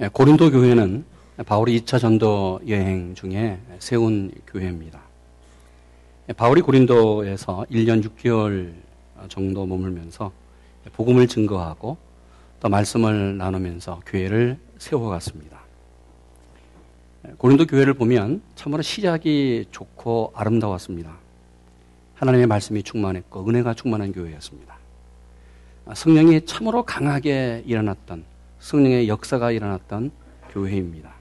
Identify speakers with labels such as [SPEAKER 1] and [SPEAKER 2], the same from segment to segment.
[SPEAKER 1] 예, 고린도 교회는 바울이 2차 전도 여행 중에 세운 교회입니다. 예, 바울이 고린도에서 1년 6개월 정도 머물면서 복음을 증거하고 또 말씀을 나누면서 교회를 세워갔습니다. 예, 고린도 교회를 보면 참으로 시작이 좋고 아름다웠습니다. 하나님의 말씀이 충만했고 은혜가 충만한 교회였습니다. 성령이 참으로 강하게 일어났던 성령의 역사가 일어났던 교회입니다.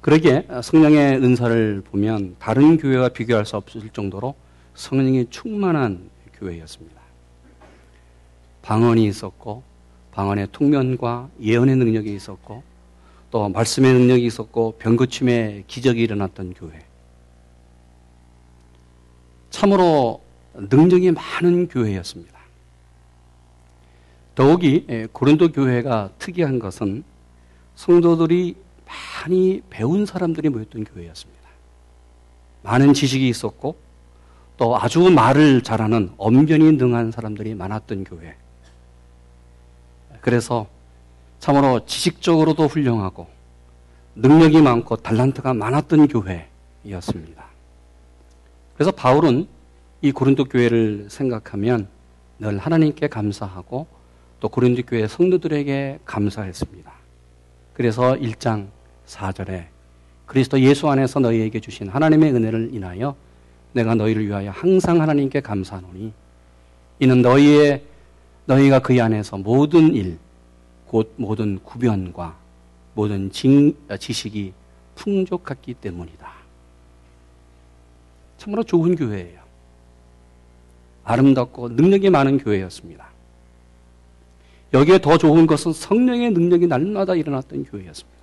[SPEAKER 1] 그러기에 성령의 은사를 보면 다른 교회와 비교할 수 없을 정도로 성령이 충만한 교회였습니다. 방언이 있었고 방언의 통면과 예언의 능력이 있었고 또 말씀의 능력이 있었고 병고침의 기적이 일어났던 교회. 참으로 능력이 많은 교회였습니다. 더욱이 예, 고린도 교회가 특이한 것은 성도들이 많이 배운 사람들이 모였던 교회였습니다. 많은 지식이 있었고 또 아주 말을 잘하는 언변이 능한 사람들이 많았던 교회. 그래서 참으로 지식적으로도 훌륭하고 능력이 많고 달란트가 많았던 교회였습니다. 그래서 바울은 이 고린도 교회를 생각하면 늘 하나님께 감사하고 또 고린도 교회 성도들에게 감사했습니다. 그래서 1장 4절에 그리스도 예수 안에서 너희에게 주신 하나님의 은혜를 인하여 내가 너희를 위하여 항상 하나님께 감사하노니 이는 너희의 너희가 그 안에서 모든 일, 곧 모든 구변과 모든 징, 지식이 풍족했기 때문이다. 참으로 좋은 교회예요. 아름답고 능력이 많은 교회였습니다. 여기에 더 좋은 것은 성령의 능력이 날마다 일어났던 교회였습니다.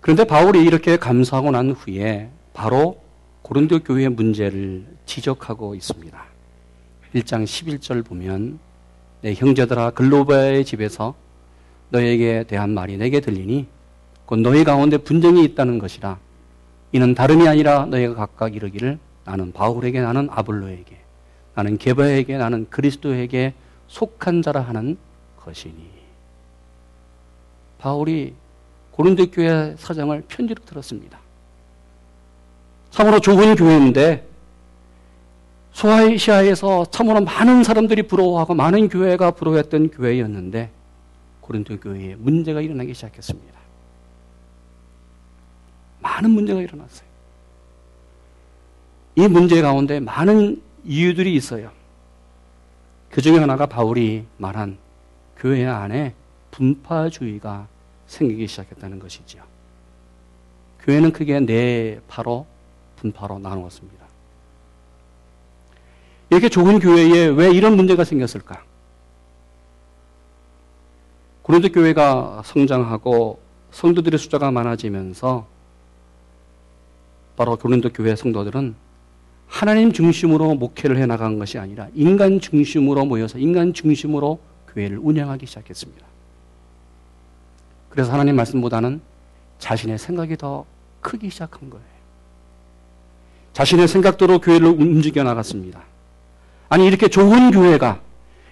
[SPEAKER 1] 그런데 바울이 이렇게 감사하고 난 후에 바로 고린도 교회의 문제를 지적하고 있습니다. 1장 11절 보면 내 형제들아 글로바의 집에서 너에게 대한 말이 내게 들리니 곧 너희 가운데 분쟁이 있다는 것이라 이는 다름이 아니라 너희가 각각 이르기를 나는 바울에게 나는 아볼로에게 나는 게바에게 나는 그리스도에게 속한 자라 하는 것이니. 바울이 고린도 교회 사정을 편지로 들었습니다. 참으로 좋은 교회인데 소아시아에서 참으로 많은 사람들이 부러워하고 많은 교회가 부러워했던 교회였는데 고린도 교회에 문제가 일어나기 시작했습니다. 많은 문제가 일어났어요. 이 문제 가운데 많은 이유들이 있어요. 그 중에 하나가 바울이 말한 교회 안에 분파주의가 생기기 시작했다는 것이지요. 교회는 크게 네 파로 분파로 나누었습니다. 이렇게 좋은 교회에 왜 이런 문제가 생겼을까? 고린도 교회가 성장하고 성도들의 숫자가 많아지면서 바로 고린도 교회 성도들은 하나님 중심으로 목회를 해 나간 것이 아니라 인간 중심으로 모여서 인간 중심으로 교회를 운영하기 시작했습니다. 그래서 하나님 말씀보다는 자신의 생각이 더 크기 시작한 거예요. 자신의 생각대로 교회를 움직여 나갔습니다. 아니 이렇게 좋은 교회가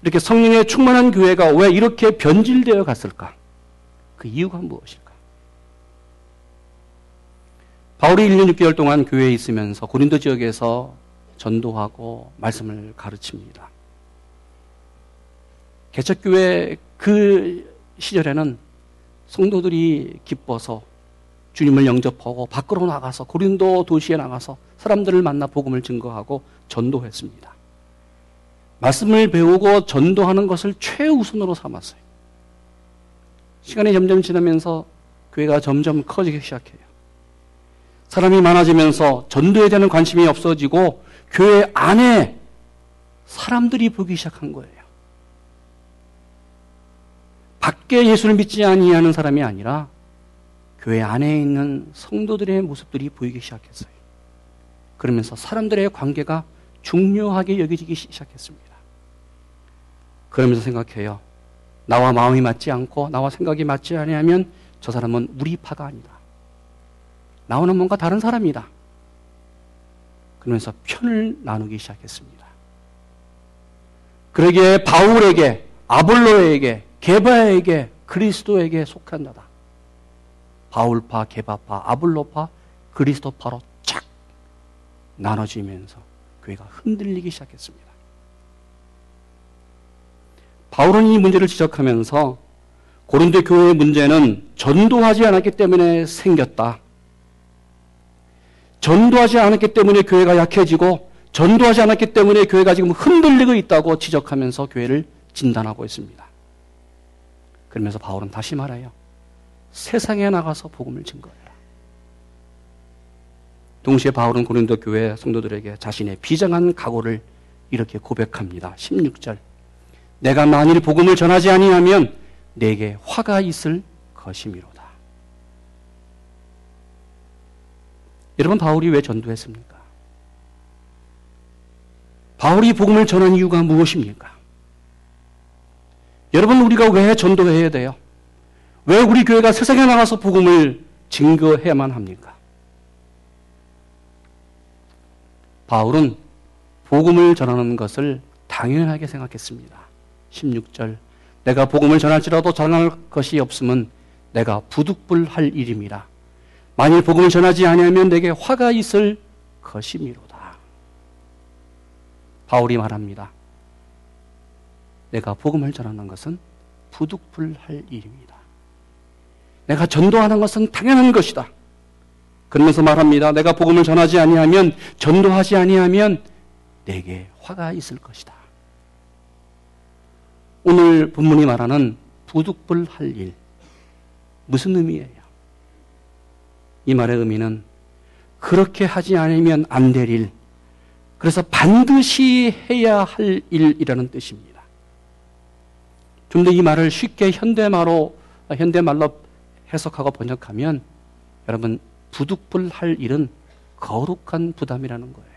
[SPEAKER 1] 이렇게 성령에 충만한 교회가 왜 이렇게 변질되어 갔을까? 그 이유가 무엇일까? 바울이 1년 6개월 동안 교회에 있으면서 고린도 지역에서 전도하고 말씀을 가르칩니다. 개척교회 그 시절에는 성도들이 기뻐서 주님을 영접하고 밖으로 나가서 고린도 도시에 나가서 사람들을 만나 복음을 증거하고 전도했습니다. 말씀을 배우고 전도하는 것을 최우선으로 삼았어요. 시간이 점점 지나면서 교회가 점점 커지기 시작해요. 사람이 많아지면서 전도에 대한 관심이 없어지고 교회 안에 사람들이 보기 시작한 거예요. 밖에 예수를 믿지 아니하는 사람이 아니라 교회 안에 있는 성도들의 모습들이 보이기 시작했어요. 그러면서 사람들의 관계가 중요하게 여겨지기 시작했습니다. 그러면서 생각해요. 나와 마음이 맞지 않고 나와 생각이 맞지 않으면 저 사람은 우리 파가 아니다. 나오는 뭔가 다른 사람이다. 그러면서 편을 나누기 시작했습니다. 그러기에 바울에게, 아볼로에게, 게바에게 그리스도에게 속한 자다. 바울파, 게바파, 아블로파, 그리스도파로 착 나눠지면서 교회가 흔들리기 시작했습니다. 바울은 이 문제를 지적하면서 고린도 교회의 문제는 전도하지 않았기 때문에 생겼다. 전도하지 않았기 때문에 교회가 약해지고 전도하지 않았기 때문에 교회가 지금 흔들리고 있다고 지적하면서 교회를 진단하고 있습니다. 그러면서 바울은 다시 말해요. 세상에 나가서 복음을 증거해라. 동시에 바울은 고린도 교회 성도들에게 자신의 비장한 각오를 이렇게 고백합니다. 16절. 내가 만일 복음을 전하지 아니하면 내게 화가 있을 것이미로다. 여러분 바울이 왜 전도했습니까? 바울이 복음을 전한 이유가 무엇입니까? 여러분 우리가 왜 전도해야 돼요? 왜 우리 교회가 세상에 나가서 복음을 증거해야만 합니까? 바울은 복음을 전하는 것을 당연하게 생각했습니다. 16절 내가 복음을 전할지라도 전할 것이 없으면 내가 부득불할 일임이라. 만일 복음을 전하지 아니하면 내게 화가 있을 것이미로다. 바울이 말합니다. 내가 복음을 전하는 것은 부득불할 일입니다. 내가 전도하는 것은 당연한 것이다. 그러면서 말합니다. 내가 복음을 전하지 아니하면 전도하지 아니하면 내게 화가 있을 것이다. 오늘 본문이 말하는 부득불할 일 무슨 의미예요? 이 말의 의미는 그렇게 하지 않으면 안 될 일, 그래서 반드시 해야 할 일이라는 뜻입니다. 좀 더 이 말을 쉽게 현대말로 현대말로 해석하고 번역하면 여러분 부득불할 일은 거룩한 부담이라는 거예요.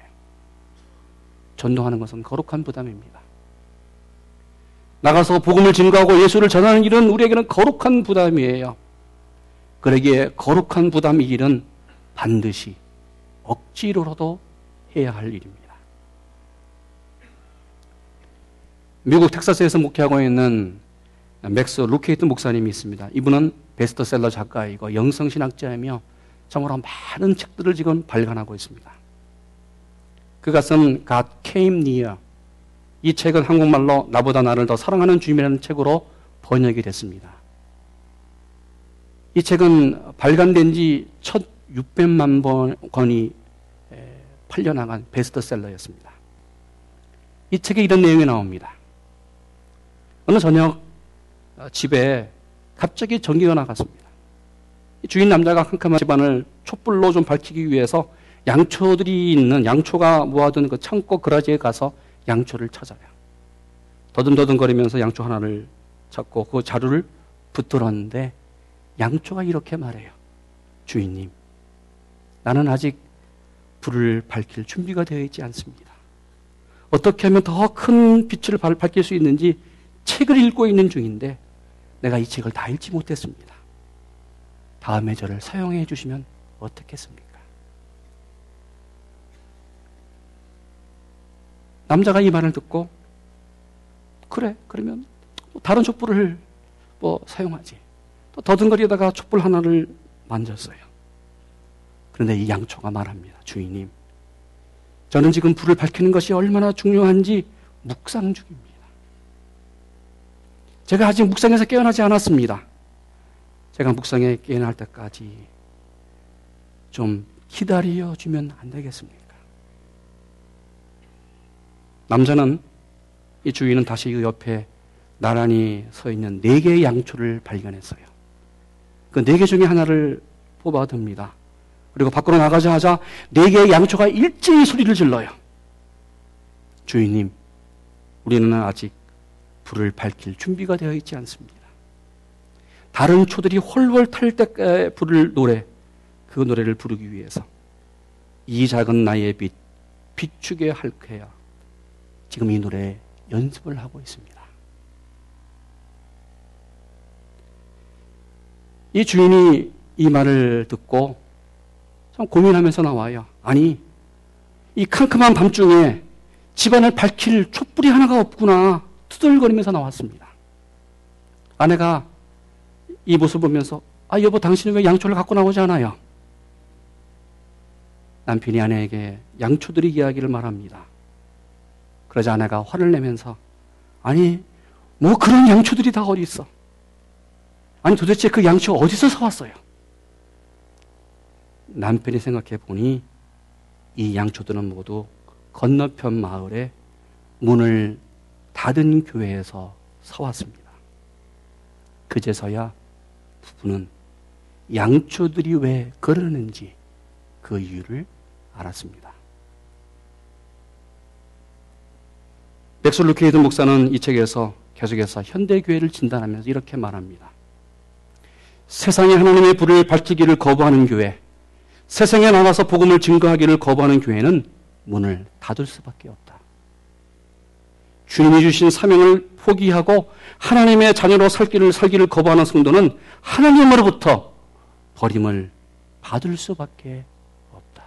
[SPEAKER 1] 전도하는 것은 거룩한 부담입니다. 나가서 복음을 증거하고 예수를 전하는 일은 우리에게는 거룩한 부담이에요. 그러기에 거룩한 부담 이 일은 반드시 억지로라도 해야 할 일입니다. 미국 텍사스에서 목회하고 있는 맥스 루케이도 목사님이 있습니다. 이분은 베스트셀러 작가이고 영성신학자이며 정말로 많은 책들을 지금 발간하고 있습니다. 쓴 God Came Near 이 책은 한국말로 나보다 나를 더 사랑하는 주님이라는 책으로 번역이 됐습니다. 이 책은 발간된 지 첫 600만 번 권이 팔려나간 베스트셀러였습니다. 이 책에 이런 내용이 나옵니다. 어느 저녁 어, 집에 갑자기 전기가 나갔습니다. 주인 남자가 캄캄한 집안을 촛불로 좀 밝히기 위해서 양초들이 있는 양초가 모아둔 그 창고 그라지에 가서 양초를 찾아요. 더듬더듬거리면서 양초 하나를 찾고 그 자루를 붙들었는데 양초가 이렇게 말해요. 주인님, 나는 아직 불을 밝힐 준비가 되어 있지 않습니다. 어떻게 하면 더 큰 빛을 밝힐 수 있는지 책을 읽고 있는 중인데 내가 이 책을 다 읽지 못했습니다. 다음에 저를 사용해 주시면 어떻겠습니까? 남자가 이 말을 듣고 그래 그러면 다른 촛불을 뭐 사용하지. 또 더듬거리다가 촛불 하나를 만졌어요. 그런데 이 양초가 말합니다. 주인님, 저는 지금 불을 밝히는 것이 얼마나 중요한지 묵상 중입니다. 제가 아직 묵상에서 깨어나지 않았습니다. 제가 묵상에 깨어날 때까지 좀 기다려 주면 안 되겠습니까? 남자는 이 주인은 다시 그 옆에 나란히 서 있는 네 개의 양초를 발견했어요. 그 네 개 중에 하나를 뽑아듭니다. 그리고 밖으로 나가자마자 네 개의 양초가 일제히 소리를 질러요. 주인님, 우리는 아직 불을 밝힐 준비가 되어 있지 않습니다. 다른 초들이 홀월 탈때 불을 노래, 그 노래를 부르기 위해서 이 작은 나의 빛, 비추게 할 거야. 지금 이 노래 연습을 하고 있습니다. 이 주인이 이 말을 듣고 참 고민하면서 나와요. 아니, 이 캄캄한 밤중에 집안을 밝힐 촛불이 하나가 없구나. 투덜거리면서 나왔습니다. 아내가 이 모습을 보면서 아 여보 당신은 왜 양초를 갖고 나오지 않아요? 남편이 아내에게 양초들이 이야기를 말합니다. 그러자 아내가 화를 내면서 아니 뭐 그런 양초들이 다 어디 있어? 아니 도대체 그 양초 어디서 사왔어요? 남편이 생각해 보니 이 양초들은 모두 건너편 마을에 문을 닫은 교회에서 사왔습니다. 그제서야 부부는 양초들이 왜 그러는지 그 이유를 알았습니다. 백솔루 케이드 목사는 이 책에서 계속해서 현대교회를 진단하면서 이렇게 말합니다. 세상에 하나님의 불을 밝히기를 거부하는 교회, 세상에 나가서 복음을 증거하기를 거부하는 교회는 문을 닫을 수밖에 없다. 주님이 주신 사명을 포기하고 하나님의 자녀로 살기를 살기를 거부하는 성도는 하나님으로부터 버림을 받을 수밖에 없다.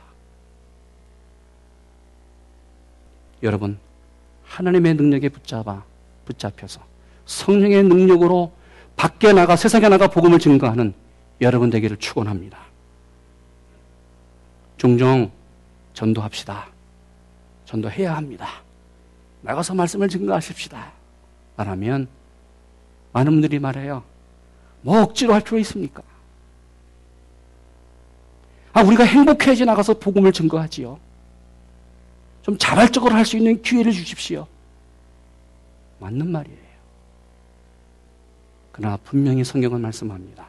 [SPEAKER 1] 여러분, 하나님의 능력에 붙잡아 붙잡혀서 성령의 능력으로 밖에 나가 세상에 나가 복음을 증거하는 여러분 되기를 축원합니다. 종종 전도합시다. 전도해야 합니다. 나가서 말씀을 증거하십시다. 말하면 많은 분들이 말해요. 뭐 억지로 할 필요 있습니까? 아, 우리가 행복해야지 나가서 복음을 증거하지요. 좀 자발적으로 할 수 있는 기회를 주십시오. 맞는 말이에요. 그러나 분명히 성경은 말씀합니다.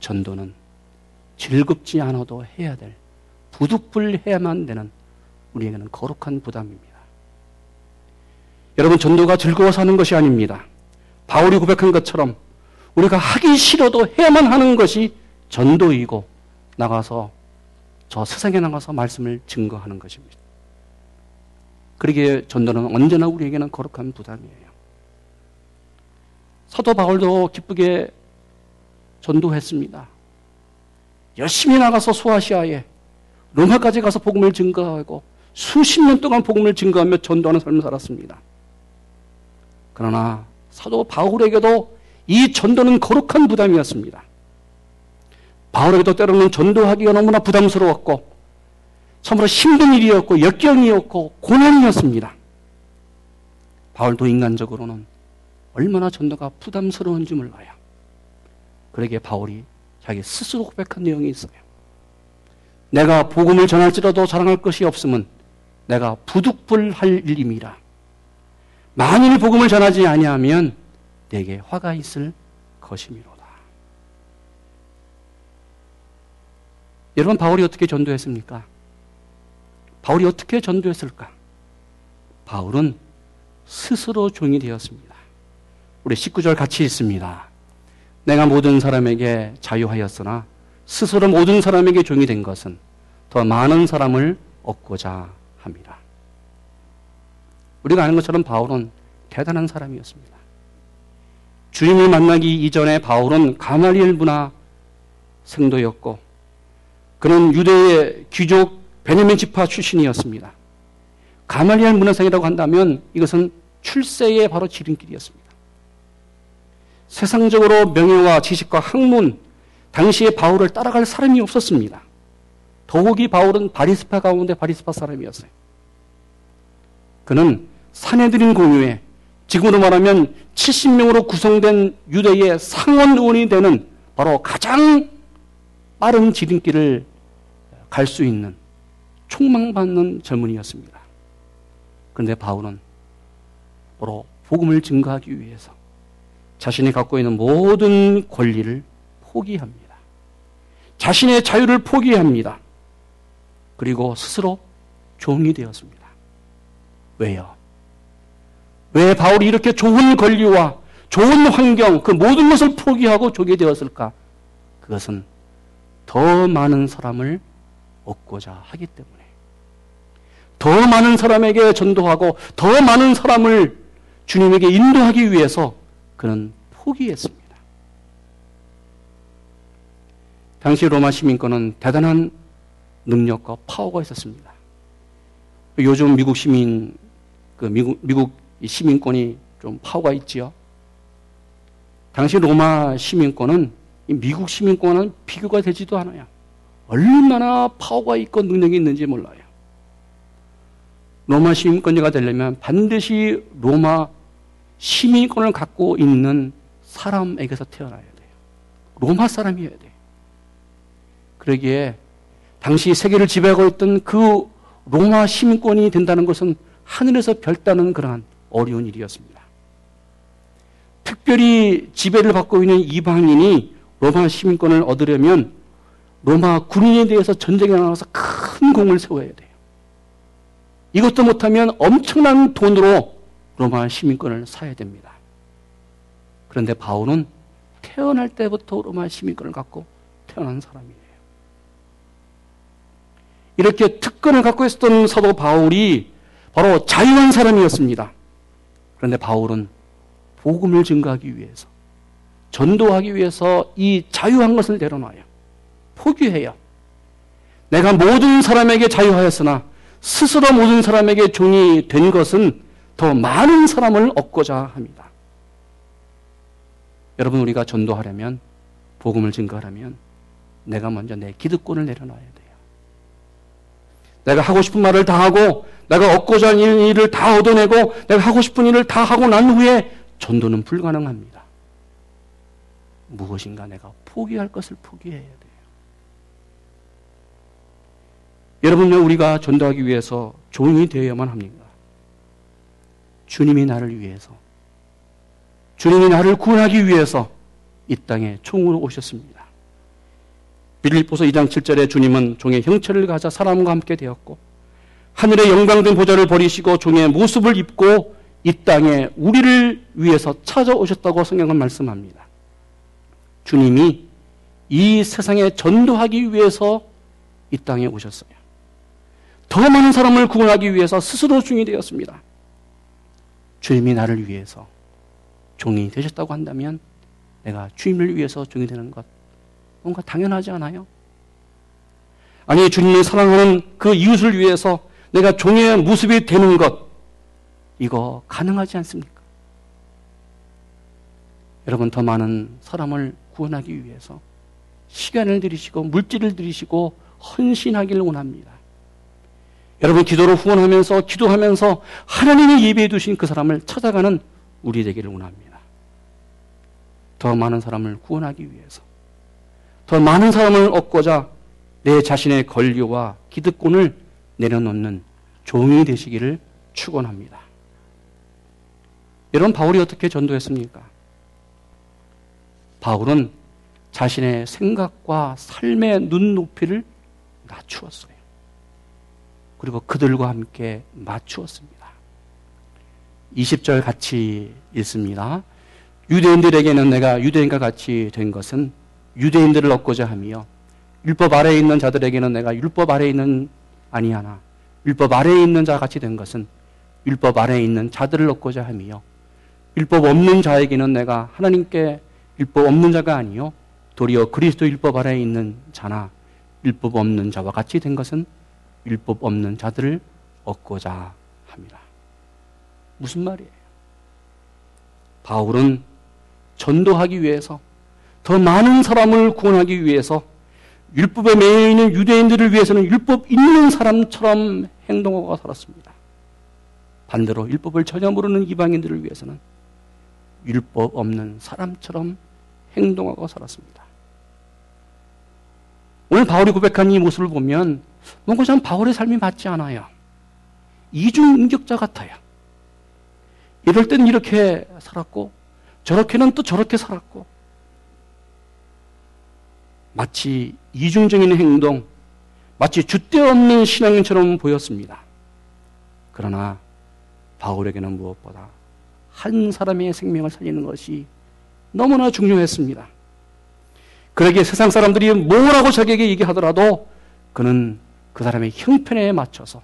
[SPEAKER 1] 전도는 즐겁지 않아도 해야 될, 부득불해야만 되는 우리에게는 거룩한 부담입니다. 여러분, 전도가 즐거워서 하는 것이 아닙니다. 바울이 고백한 것처럼 우리가 하기 싫어도 해야만 하는 것이 전도이고 나가서 저 세상에 나가서 말씀을 증거하는 것입니다. 그러기에 전도는 언제나 우리에게는 거룩한 부담이에요. 사도 바울도 기쁘게 전도했습니다. 열심히 나가서 소아시아에 로마까지 가서 복음을 증거하고 수십 년 동안 복음을 증거하며 전도하는 삶을 살았습니다. 그러나 사도 바울에게도 이 전도는 거룩한 부담이었습니다. 바울에게도 때로는 전도하기가 너무나 부담스러웠고 참으로 힘든 일이었고 역경이었고 고난이었습니다. 바울도 인간적으로는 얼마나 전도가 부담스러운지 몰라요. 그러기에 바울이 자기 스스로 고백한 내용이 있어요. 내가 복음을 전할지라도 자랑할 것이 없으면 내가 부득불할 일임이라. 만일 복음을 전하지 아니하면 내게 화가 있을 것이미로다. 여러분 바울이 어떻게 전도했습니까? 바울이 어떻게 전도했을까? 바울은 스스로 종이 되었습니다. 우리 19절 같이 있습니다. 내가 모든 사람에게 자유하였으나 스스로 모든 사람에게 종이 된 것은 더 많은 사람을 얻고자 합니다. 우리가 아는 것처럼 바울은 대단한 사람이었습니다. 주님을 만나기 이전에 바울은 가말리엘 문화 생도였고 그는 유대의 귀족 베냐민 지파 출신이었습니다. 가말리엘 문화생이라고 한다면 이것은 출세의 바로 지름길이었습니다. 세상적으로 명예와 지식과 학문, 당시에 바울을 따라갈 사람이 없었습니다. 더욱이 바울은 바리스파 가운데 바리스파 사람이었어요. 그는 사내들인 공유에 지금으로 말하면 70명으로 구성된 유대의 상원 의원이 되는 바로 가장 빠른 지름길을 갈 수 있는 총망받는 젊은이였습니다. 그런데 바울은 바로 복음을 증거하기 위해서 자신이 갖고 있는 모든 권리를 포기합니다. 자신의 자유를 포기합니다. 그리고 스스로 종이 되었습니다. 왜요? 왜 바울이 이렇게 좋은 권리와 좋은 환경, 그 모든 것을 포기하고 종이 되었을까? 그것은 더 많은 사람을 얻고자 하기 때문에. 더 많은 사람에게 전도하고 더 많은 사람을 주님에게 인도하기 위해서 그는 포기했습니다. 당시 로마 시민권은 대단한 능력과 파워가 있었습니다. 요즘 미국 시민, 그 미국, 미국 시민권이 좀 파워가 있지요. 당시 로마 시민권은 미국 시민권은 비교가 되지도 않아요. 얼마나 파워가 있고 능력이 있는지 몰라요. 로마 시민권자가 되려면 반드시 로마 시민권을 갖고 있는 사람에게서 태어나야 돼요. 로마 사람이어야 돼요. 그러기에 당시 세계를 지배하고 있던 그 로마 시민권이 된다는 것은 하늘에서 별다는 그러한 어려운 일이었습니다. 특별히 지배를 받고 있는 이방인이 로마 시민권을 얻으려면 로마 군인에 대해서 전쟁에 나가서 큰 공을 세워야 돼요. 이것도 못하면 엄청난 돈으로 로마 시민권을 사야 됩니다. 그런데 바울은 태어날 때부터 로마 시민권을 갖고 태어난 사람이에요. 이렇게 특권을 갖고 있었던 사도 바울이 바로 자유한 사람이었습니다. 그런데 바울은 복음을 증거하기 위해서, 전도하기 위해서 이 자유한 것을 내려놔요. 포기해요. 내가 모든 사람에게 자유하였으나 스스로 모든 사람에게 종이 된 것은 더 많은 사람을 얻고자 합니다. 여러분, 우리가 전도하려면, 복음을 증거하려면, 내가 먼저 내 기득권을 내려놔야 돼요. 내가 하고 싶은 말을 다 하고, 내가 얻고자 하는 일을 다 얻어내고, 내가 하고 싶은 일을 다 하고 난 후에 전도는 불가능합니다. 무엇인가 내가 포기할 것을 포기해야 돼요. 여러분요, 우리가 전도하기 위해서 종이 되어야만 합니까? 주님이 나를 위해서, 주님이 나를 구원하기 위해서 이 땅에 총으로 오셨습니다. 빌립보서 2장 7절에 주님은 종의 형체를 가져 사람과 함께 되었고 하늘의 영광된 보좌를 버리시고 종의 모습을 입고 이 땅에 우리를 위해서 찾아오셨다고 성경은 말씀합니다. 주님이 이 세상에 전도하기 위해서 이 땅에 오셨어요. 더 많은 사람을 구원하기 위해서 스스로 중이 되었습니다. 주님이 나를 위해서 종이 되셨다고 한다면 내가 주님을 위해서 종이 되는 것 뭔가 당연하지 않아요? 아니 주님이 사랑하는 그 이웃을 위해서 내가 종의 모습이 되는 것 이거 가능하지 않습니까? 여러분 더 많은 사람을 구원하기 위해서 시간을 들이시고 물질을 들이시고 헌신하기를 원합니다. 여러분 기도로 후원하면서 기도하면서 하나님이 예배해 두신 그 사람을 찾아가는 우리 되기를 원합니다. 더 많은 사람을 구원하기 위해서 더 많은 사람을 얻고자 내 자신의 권리와 기득권을 내려놓는 종이 되시기를 축원합니다. 여러분 바울이 어떻게 전도했습니까? 바울은 자신의 생각과 삶의 눈높이를 낮추었어요. 그리고 그들과 함께 맞추었습니다. 20절 같이 읽습니다. 유대인들에게는 내가 유대인과 같이 된 것은 유대인들을 얻고자 하며 율법 아래에 있는 자들에게는 내가 율법 아래에 있는 아니하나 율법 아래에 있는 자 같이 된 것은 율법 아래에 있는 자들을 얻고자 하며 율법 없는 자에게는 내가 하나님께 율법 없는 자가 아니요 도리어 그리스도 율법 아래에 있는 자나 율법 없는 자와 같이 된 것은 율법 없는 자들을 얻고자 합니다. 무슨 말이에요? 바울은 전도하기 위해서 더 많은 사람을 구원하기 위해서 율법에 매여 있는 유대인들을 위해서는 율법 있는 사람처럼 행동하고 살았습니다. 반대로 율법을 전혀 모르는 이방인들을 위해서는 율법 없는 사람처럼 행동하고 살았습니다. 오늘 바울이 고백한 이 모습을 보면 뭔가 좀 바울의 삶이 맞지 않아요. 이중 인격자 같아요. 이럴 때는 이렇게 살았고 저렇게는 또 저렇게 살았고 마치 이중적인 행동, 마치 줏대 없는 신앙인처럼 보였습니다. 그러나 바울에게는 무엇보다 한 사람의 생명을 살리는 것이 너무나 중요했습니다. 그러기에 세상 사람들이 뭐라고 자기에게 얘기하더라도 그는 그 사람의 형편에 맞춰서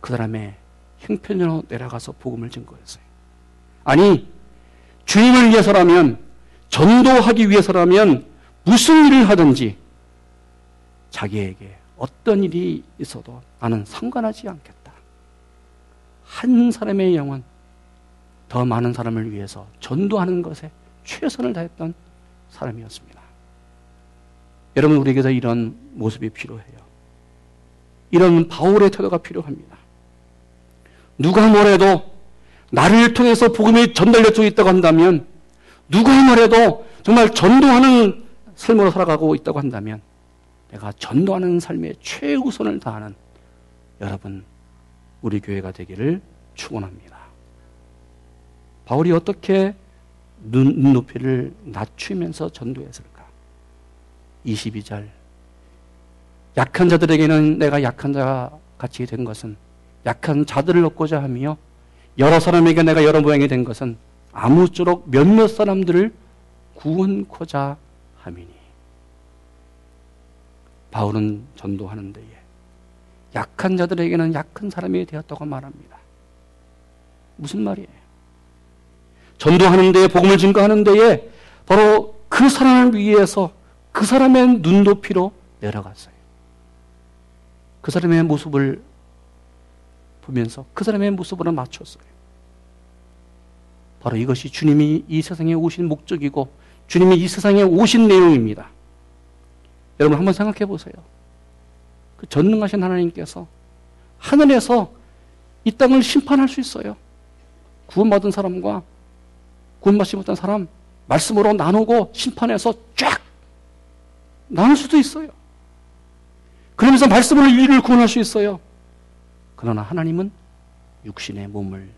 [SPEAKER 1] 그 사람의 형편으로 내려가서 복음을 증거했어요. 아니, 주님을 위해서라면, 전도하기 위해서라면 무슨 일을 하든지 자기에게 어떤 일이 있어도 나는 상관하지 않겠다. 한 사람의 영혼, 더 많은 사람을 위해서 전도하는 것에 최선을 다했던 사람이었습니다. 여러분 우리에게서 이런 모습이 필요해요. 이런 바울의 태도가 필요합니다. 누가 뭐래도 나를 통해서 복음이 전달되어 있다고 한다면 누가 뭐래도 정말 전도하는 삶으로 살아가고 있다고 한다면 내가 전도하는 삶의 최우선을 다하는 여러분 우리 교회가 되기를 축원합니다. 바울이 어떻게 눈 높이를 낮추면서 전도했을까? 22절 약한 자들에게는 내가 약한 자 같이 된 것은 약한 자들을 얻고자 하며 여러 사람에게 내가 여러 모양이 된 것은 아무쪼록 몇몇 사람들을 구원코자 함이니 바울은 전도하는 데에 약한 자들에게는 약한 사람이 되었다고 말합니다. 무슨 말이에요? 전도하는 데에 복음을 증거하는 데에 바로 그 사람을 위해서 그 사람의 눈높이로 내려갔어요. 그 사람의 모습을 보면서 그 사람의 모습으로 맞췄어요. 바로 이것이 주님이 이 세상에 오신 목적이고 주님이 이 세상에 오신 내용입니다. 여러분 한번 생각해 보세요. 그 전능하신 하나님께서 하늘에서 이 땅을 심판할 수 있어요. 구원받은 사람과 구원받지 못한 사람 말씀으로 나누고 심판해서 쫙 나눌 수도 있어요. 그러면서 말씀으로 인류를 구원할 수 있어요. 그러나 하나님은 육신의 몸을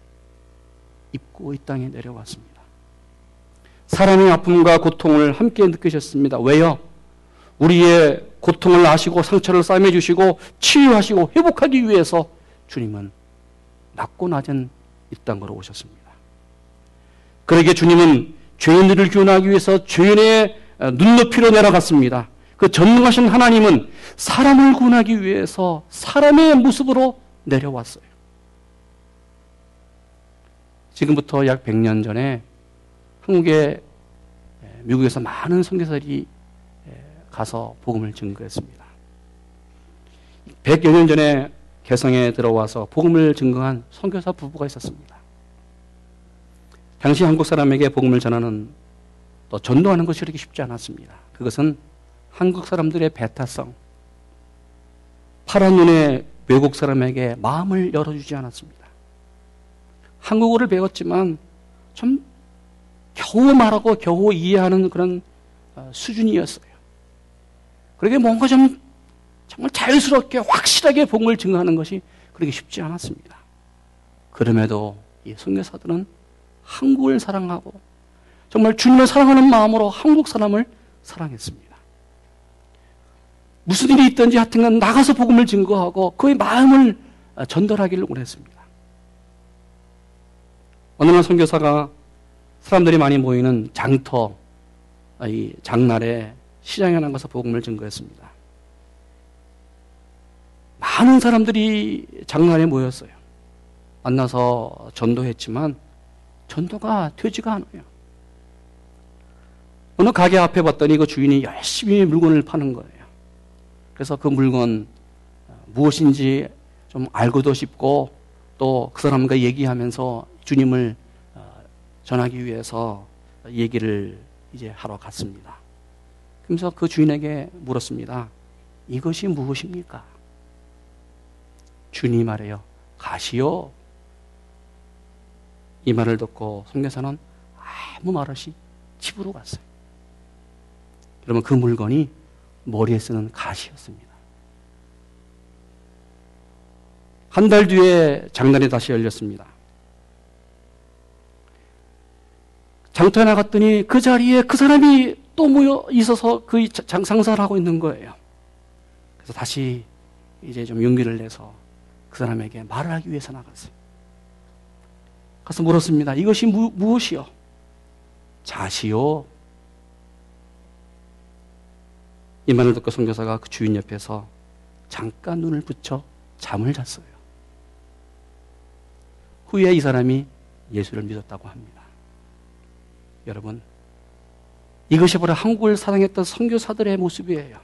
[SPEAKER 1] 입고 이 땅에 내려왔습니다. 사람의 아픔과 고통을 함께 느끼셨습니다. 왜요? 우리의 고통을 아시고 상처를 싸매 주시고 치유하시고 회복하기 위해서 주님은 낮고 낮은 이 땅으로 오셨습니다. 그러게 주님은 죄인들을 구원하기 위해서 죄인의 눈높이로 내려갔습니다. 그 전능하신 하나님은 사람을 구원하기 위해서 사람의 모습으로 내려왔어요. 지금부터 약 100년 전에 한국에 미국에서 많은 선교사들이 가서 복음을 증거했습니다. 100여 년 전에 개성에 들어와서 복음을 증거한 선교사 부부가 있었습니다. 당시 한국 사람에게 복음을 전하는 또 전도하는 것이 그렇게 쉽지 않았습니다. 그것은 한국 사람들의 배타성, 파란 눈의 외국 사람에게 마음을 열어주지 않았습니다. 한국어를 배웠지만 좀 겨우 말하고 겨우 이해하는 그런 어, 수준이었어요. 그러게 뭔가 좀 정말 자연스럽게 확실하게 복음을 증거하는 것이 그렇게 쉽지 않았습니다. 그럼에도 이 선교사들은 한국을 사랑하고 정말 주님을 사랑하는 마음으로 한국 사람을 사랑했습니다. 무슨 일이 있든지 하여튼 나가서 복음을 증거하고 그의 마음을 전달하기를 원했습니다. 어느 날 선교사가 사람들이 많이 모이는 장터, 이 장날에 시장에 나가서 복음을 증거했습니다. 많은 사람들이 장날에 모였어요. 만나서 전도했지만 전도가 되지가 않아요. 어느 가게 앞에 봤더니 그 주인이 열심히 물건을 파는 거예요. 그래서 그 물건 어, 무엇인지 좀 알고도 싶고 또 그 사람과 얘기하면서 주님을 어, 전하기 위해서 얘기를 이제 하러 갔습니다. 그래서 그 주인에게 물었습니다. 이것이 무엇입니까? 주님 말해요. 가시오. 이 말을 듣고 성대사는 아무 말 없이 집으로 갔어요. 그러면 그 물건이 머리에 쓰는 가시였습니다. 한 달 뒤에 장단이 다시 열렸습니다. 장터에 나갔더니 그 자리에 그 사람이 또 모여 있어서 그 장상사를 하고 있는 거예요. 그래서 다시 이제 좀 용기를 내서 그 사람에게 말을 하기 위해서 나갔어요. 가서 물었습니다. 이것이 무, 무엇이요? 자시요. 이 말을 듣고 선교사가 그 주인 옆에서 잠깐 눈을 붙여 잠을 잤어요. 후에 이 사람이 예수를 믿었다고 합니다. 여러분, 이것이 바로 한국을 사랑했던 선교사들의 모습이에요.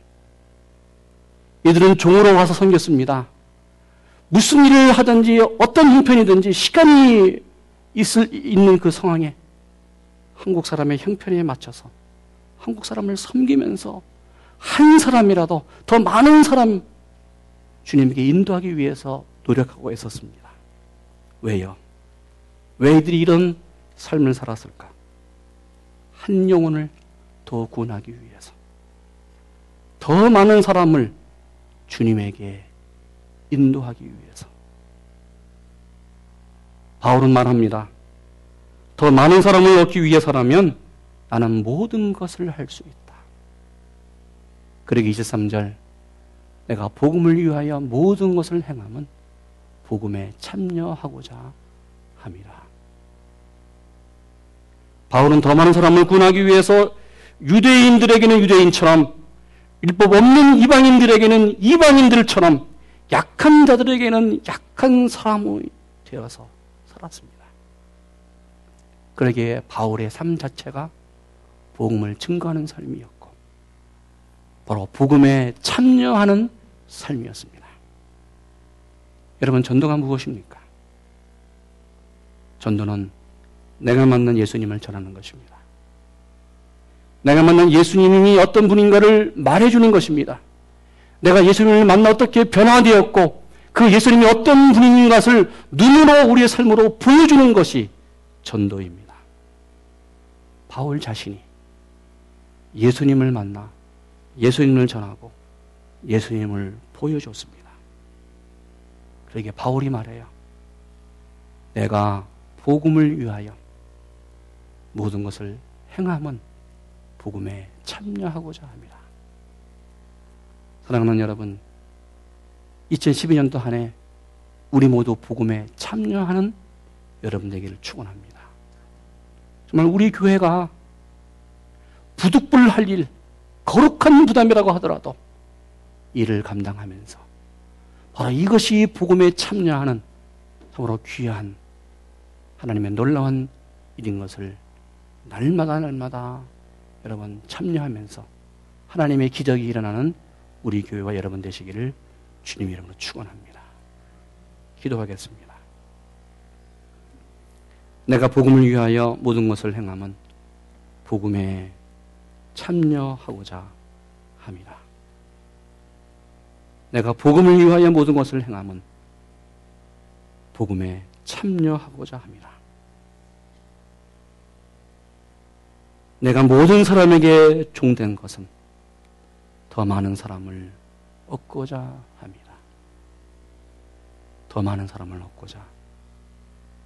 [SPEAKER 1] 이들은 종으로 와서 섬겼습니다. 무슨 일을 하든지 어떤 형편이든지 시간이 있을, 있는 그 상황에 한국 사람의 형편에 맞춰서 한국 사람을 섬기면서 한 사람이라도 더 많은 사람 주님에게 인도하기 위해서 노력하고 있었습니다. 왜요? 왜 이들이 이런 삶을 살았을까? 한 영혼을 더 구원하기 위해서. 더 많은 사람을 주님에게 인도하기 위해서. 바울은 말합니다. 더 많은 사람을 얻기 위해서라면 나는 모든 것을 할 수 있다. 그러기 23절 내가 복음을 위하여 모든 것을 행함은 복음에 참여하고자 함이라. 바울은 더 많은 사람을 구원하기 위해서 유대인들에게는 유대인처럼 율법 없는 이방인들에게는 이방인들처럼 약한 자들에게는 약한 사람이 되어서 살았습니다. 그러기에 바울의 삶 자체가 복음을 증거하는 삶이었고 바로 복음에 참여하는 삶이었습니다. 여러분 전도가 무엇입니까? 전도는 내가 만난 예수님을 전하는 것입니다. 내가 만난 예수님이 어떤 분인가를 말해주는 것입니다. 내가 예수님을 만나 어떻게 변화되었고 그 예수님이 어떤 분인 것을 눈으로 우리의 삶으로 보여주는 것이 전도입니다. 바울 자신이 예수님을 만나 예수님을 전하고 예수님을 보여줬습니다. 그러게 바울이 말해요. 내가 복음을 위하여 모든 것을 행함은 복음에 참여하고자 합니다. 사랑하는 여러분, 2012년도 한 해 우리 모두 복음에 참여하는 여러분 되기를 축원합니다. 정말 우리 교회가 부득불할 일, 거룩한 부담이라고 하더라도 일을 감당하면서 바로 이것이 복음에 참여하는 참으로 귀한 하나님의 놀라운 일인 것을 날마다 날마다 여러분 참여하면서 하나님의 기적이 일어나는 우리 교회와 여러분 되시기를 주님 이름으로 축원합니다. 기도하겠습니다. 내가 복음을 위하여 모든 것을 행함은 복음에 참여하고자 합니다. 내가 복음을 위하여 모든 것을 행함은 복음에 참여하고자 합니다. 내가 모든 사람에게 종된 것은 더 많은 사람을 얻고자 합니다. 더 많은 사람을 얻고자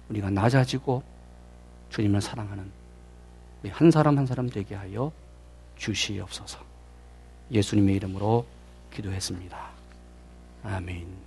[SPEAKER 1] 우리가 낮아지고 주님을 사랑하는 한 사람 한 사람 되게 하여 주시옵소서. 예수님의 이름으로 기도했습니다. 아멘.